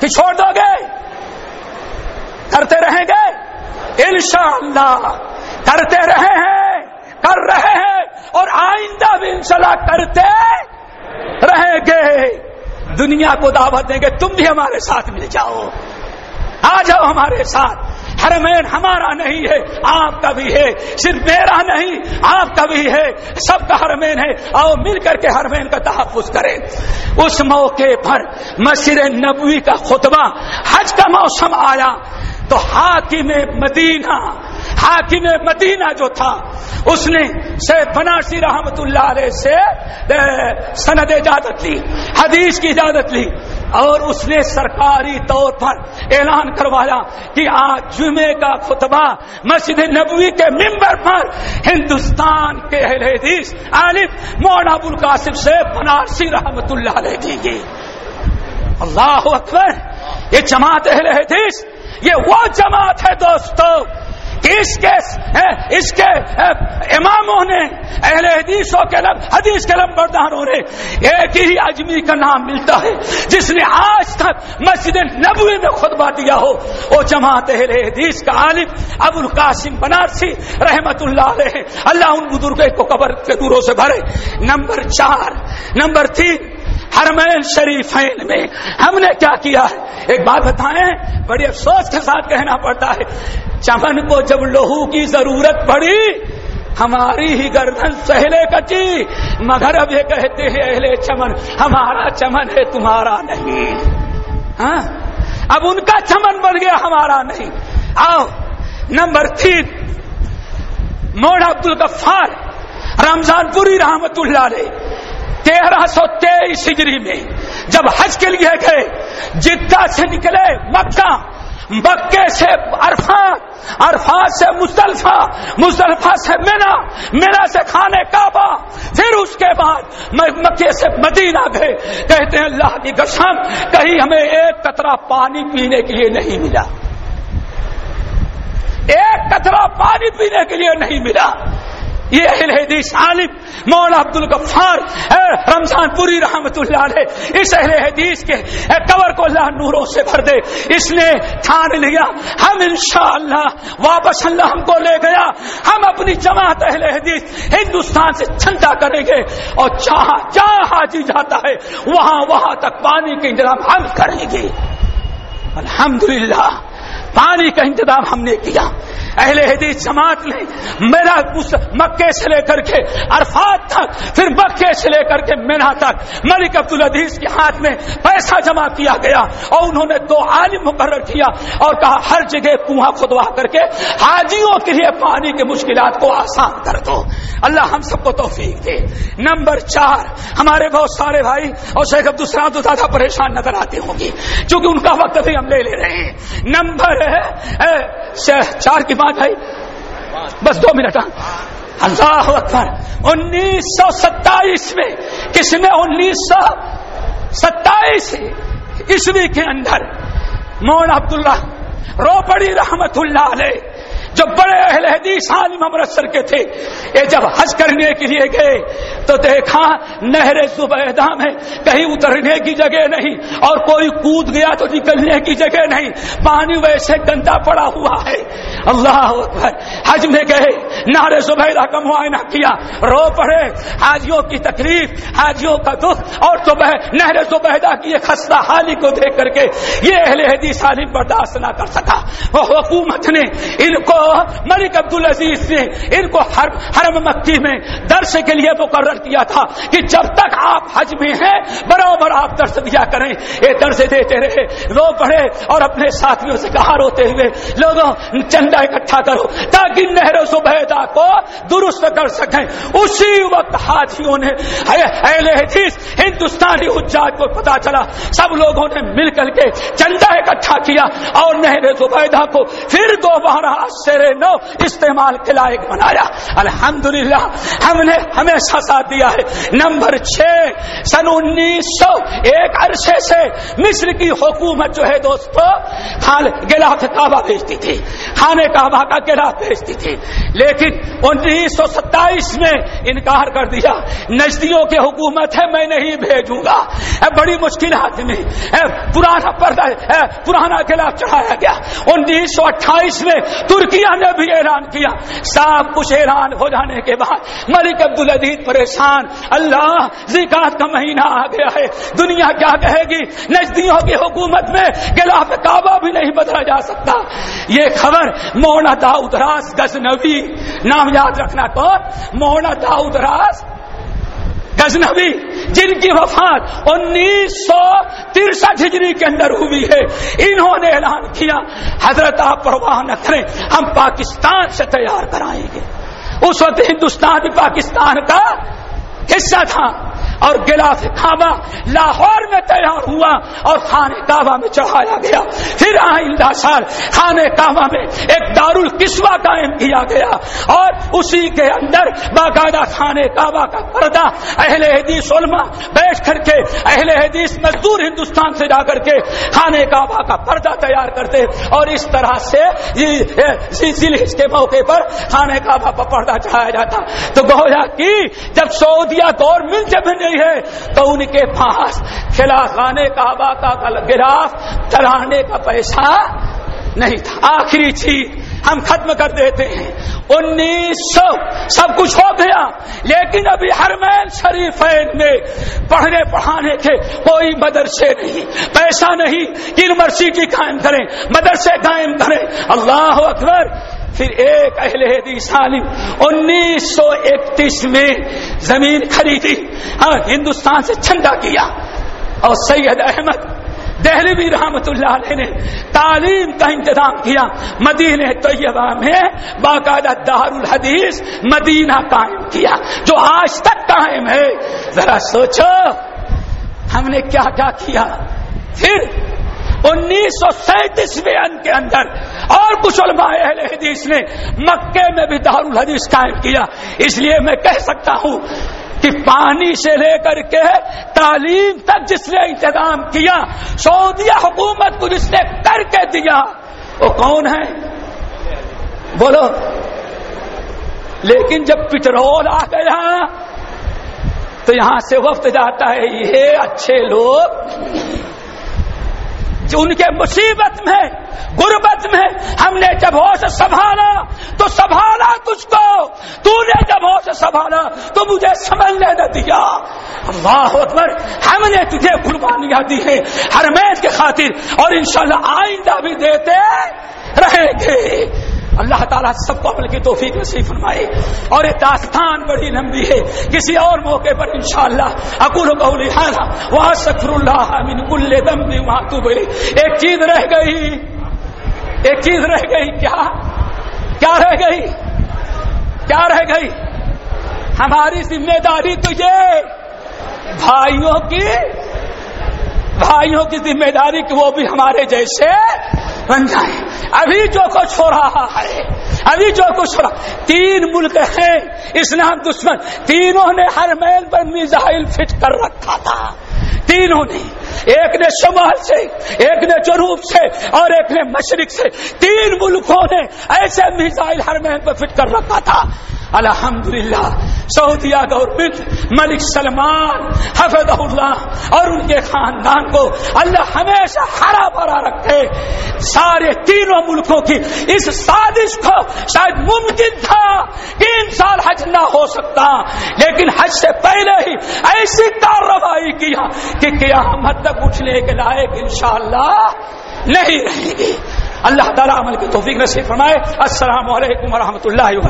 कि छोड़ दोगे? करते रहेंगे? इंशाअल्लाह करते रहे हैं। कर रहे हैं और आइंदा भी इंशाल्लाह करते रहेंगे। दुनिया को दावत देंगे, तुम भी हमारे साथ मिल जाओ। आ जाओ हमारे साथ। हरमैन हमारा नहीं है, आपका भी है। सिर्फ़ मेरा नहीं, आपका भी है। सबका हरमैन है। आओ मिल करके हरमैन का तहफुज करें। उस मौके पर मस्जिद नबवी का खुतबा, हज का मौसम आया। तो हाकिम मदीना हाकिम मदीना जो था, उसने से बनारसी रहमत से सनद इजाज़त ली, हदीस की इजाज़त ली, और उसने सरकारी तौर पर ऐलान करवाया कि आज जुमे का खुतबा मस्जिद नबवी के मिंबर पर हिंदुस्तान के हदीस आलिम मौना अबुल कासिम से बनारसी रहमतुल्लाह देंगे अल्लाह अकबर, ये जमात अहले हदीस, ये वो जमात है दोस्तों इसके इसके इमामों ने, अहले हदीसों के लब हदीस के लंबरदारों ने एक ही अजमी का नाम मिलता है, जिसने आज तक मस्जिद नबवी में खुतबा दिया हो। वो जमात अहले हदीस का आलिम, अबुल कासिम बनारसी अलैह। अल्लाह उन बुज़ुर्गों को कबर के दूरों से भरे। नंबर चार, नंबर तीन हरमैन शरीफैन में। हमने क्या किया? है एक बात बताएँ, बड़ी अफसोस के साथ कहना पड़ता है, चमन को जब लोहू की ज़रूरत पड़ी, हमारी ही गर्दन सहले कची। मगर अब ये कहते हैं, अहले चमन, हमारा चमन है तुम्हारा नहीं। हाँ? अब उनका चमन बन गया, हमारा नहीं। आओ, नंबर तीन, मोड़ अब्दुल गफ्फार, रमजानपुरी रहमतुल्लाह ने तेरह सौ तेईस हिजरी में जब हज के लिए गए, जिद्दा से निकले मक्का, मक्के से अरफात अरफात से मुस्तल्फा मुस्तलफा से मेना मेना से खाने काबा, फिर उसके बाद मक्के से मदीना गए। कहते हैं, अल्लाह की कसम, कहीं हमें एक कतरा पानी पीने के लिए नहीं मिला। एक कतरा पानी पीने के लिए नहीं मिला। ये हदीस आलिम, मौला अब्दुल गफ्फार रमजानपुरी रहमतुल्लाह ने इस अहले हदीस के कबर को अल्लाह नूरों से भर दे। इसने ठान लिया, हम इंशाअल्लाह वापस अल्लाह हमको ले गया। हम अपनी जमात अहले हदीस हिंदुस्तान से छंदा करेंगे और जहाँ जहाँ हाजी जाता है, वहाँ वहाँ तक पानी के इंतज़ाम हम करेंगे। अल्हम्दुलिल्लाह, पानी का इंतज़ाम हमने किया। अहले हदीस जमात ने मेरा उस मक्के से लेकर के अरफात तक, फिर मक्के से लेकर के मेना तक, मलिक अब्दुल अज़ीज़ के हाथ में पैसा जमा किया गया और उन्होंने दो आलिम मुकर किया और कहा, हर जगह कुआँ खुदवा करके हाजियों के लिए पानी की मुश्किल को आसान कर दो। अल्लाह हम सबको तोफीक दे। नंबर चार, हमारे बहुत सारे भाई और शेख अब्दुल सलाम तो ज़्यादा परेशान नज़र आते होंगे, क्योंकि उनका वक्त भी हम ले ले रहे हैं। नंबर है चार की बात है? बस दो मिनट अल्लाह अकबर। उन्नीस सौ सत्ताईस में किसने उन्नीस सौ सत्ताईस ईस्वी के अंदर मोहन अब्दुल्ला रोपड़ी रहमतुल्ला अलैह जो बड़े अहल हदीस आलिम अमृतसर के थे, ये जब हज करने के लिए गए तो देखा नहर जुबैदा में कहीं उतरने की जगह नहीं, और कोई कूद गया तो निकलने की जगह नहीं, पानी वैसे गंदा पड़ा हुआ है। अल्लाह हज में गए, नारे जुबैदा का मुआयना किया, रो पड़े, हाजियों की तकलीफ़, हाजियों का दुख, और सुबह, नहर जुबैदा की एक खस्ता हाली को देख करके ये अहले हदीस आलिम बर्दाश्त ना कर सका। वो हुकूमत ने इनको मलिक अब्दुल अज़ीज़ ने इनको हर, हरम मक्की में दर्श के लिए मुकर किया था कि जब तक आप हज में हैं, बराबर आप दर्श दिया करें। ये दर्श देते रहे। रो पड़े और अपने साथियों से कहा रोते हुए, लोगों, चंदा इकट्ठा करो ताकि नहर सुबैदा को दुरुस्त कर सकें। उसी वक्त हाथियों ने हदीस हिंदुस्तानी उज्जाज को पता चला। सब लोगों ने मिलकर के चंदा इकट्ठा किया और नहर जुबैदा को फिर दोबारा से शेर नो इस्तेमाल के लायक बनाया। अल्हम्दुलिल्लाह, हमने हमेशा साथ दिया है। नंबर छह, सन उन्नीस सौ एक अरसे से मिस्र की हुकूमत जो है दोस्तों, खान गिलाफ काबा भेजती थी। खाने काबा का गिलाफ भेजती थी। लेकिन उन्नीस सौ सत्ताईस में इनकार कर दिया। नजदियों की हुकूमत है, मैं नहीं भेजूँगा। बड़ी मुश्किल हाथ में पुराना पर्दा पुराना गिलाफ चढ़ाया गया। उन्नीस सौ अट्ठाईस में तुर्की दुनिया ने भी ऐलान किया। सब कुछ ऐलान हो जाने के बाद मलिक अब्दुल अज़ीज़ परेशान। अल्लाह, जिकात का महीना आ गया है। दुनिया क्या कहेगी? नजदियों की हुकूमत में गिलाफ काबा भी नहीं बदला जा सकता। ये खबर मोना दाऊद रास गजनबी नाम याद रखना कौन? मोना दाऊद रास गजनबी, जिनकी वफात उन्नीस सौ तिरसठ हिजरी के अंदर हुई है, इन्होंने ऐलान किया, हज़रत आप परवाह न करें, हम पाकिस्तान से तैयार कराएँगे। उस वक्त हिंदुस्तान पाकिस्तान का हिस्सा था। और गिलाफ खाबा लाहौर में तैयार हुआ और खाने काबा में चढ़ाया गया। फिर आइंदा साल खाने काबा में एक दारुल किस्वा कायम किया गया और उसी के अंदर बाकायदा खाने काबा का पर्दा अहले हदीस उलमा बैठ करके अहले हदीस मजदूर हिंदुस्तान से जाकर के खाने काबा का पर्दा तैयार करते और इस तरह से के मौके पर खाने काबा पर पर्दा चढ़ाया जाता। तो गोया की जब सऊदिया गवर्नमेंट जब नहीं है तो उनके पास खिला खाने काबा का गिराफ चढ़ाने का पैसा नहीं था। आखिरी चीज़ हम खत्म कर देते हैं। उन्नीस सौ सब कुछ हो गया, लेकिन अभी हरमैन शरीफैन में पढ़ने पढ़ाने के कोई मदरसे नहीं। पैसा नहीं कि यूनिवर्सिटी कायम करें, मदरसे कायम करें। अल्लाह अकबर फिर एक अहले हदीस आलिम 1931 में ज़मीन खरीदी हाँ हिंदुस्तान से छंदा किया। और सैयद अहमद दहलवी रहमत ने तालीम का इंतज़ाम किया। मदीने तैयबा में बाकायदा दारुल हदीस मदीना कायम किया, जो आज तक कायम है। जरा सोचो, हमने क्या क्या किया? फिर उन्नीस सौ सैतीसवें अंक के अंदर और कुछ हदीस ने मक्के में भी दारुल हदीस कायम किया। इसलिए मैं कह सकता हूँ कि पानी से लेकर के तालीम तक जिसने इंतज़ाम किया, सऊदिया हुकूमत को जिसने करके दिया, वो कौन है? बोलो। लेकिन जब पेट्रोल आ गया तो यहाँ से वक्त जाता है, ये अच्छे लोग उनके मुसीबत में, गुर्बत में हमने जब होश संभाला तो संभाला तुझको। तूने जब होश संभाला तो मुझे समझने न दिया। अल्लाह अकबर, हमने तुझे कुर्बानियाँ दी है, हर मैच के खातिर, और इंशाल्लाह आइंदा भी देते रहेंगे। अल्लाह ताला सबको अमल की तोफीक नसीब फरमाए। और ये दास्तान बड़ी लंबी है। किसी और मौके पर इंशाला अकुल कौली हाजा वहाँ वहाँ तू एक चीज़ रह गई। एक चीज़ रह गई। क्या? क्या रह गई? क्या रह गई? हमारी ज़िम्मेदारी तो ये, भाइयों की भाइयों की ज़िम्मेदारी कि वो भी हमारे जैसे बन जाए। अभी जो कुछ हो रहा है, अभी जो कुछ हो रहा तीन मुल्क हैं इस्लाम दुश्मन। तीनों ने हर मैल पर मिजाइल फिट कर रखा था। तीनों ने। एक ने शमाल से, एक ने जनूब से, और एक ने मशरक से। तीन मुल्कों ने ऐसे मिसाइल हर मैल पर फिट कर रखा था। अल्हम्दुलिल्लाह सऊदिया गवर्नमेंट मलिक सलमान हफदुल्ला और उनके खानदान को अल्लाह हमेशा हरा भरा रखे। सारे तीनों मुल्कों की इस साजिश को शायद मुमकिन था कि इन साल हज ना हो सकता। लेकिन हज से पहले ही ऐसी कार्रवाई किया कि क्यामत तक उठने के लायक इंशाला नहीं रहेगी। अल्लाह तला अमल की तोफीक नसीब फरमाए। असल वरहमत लाला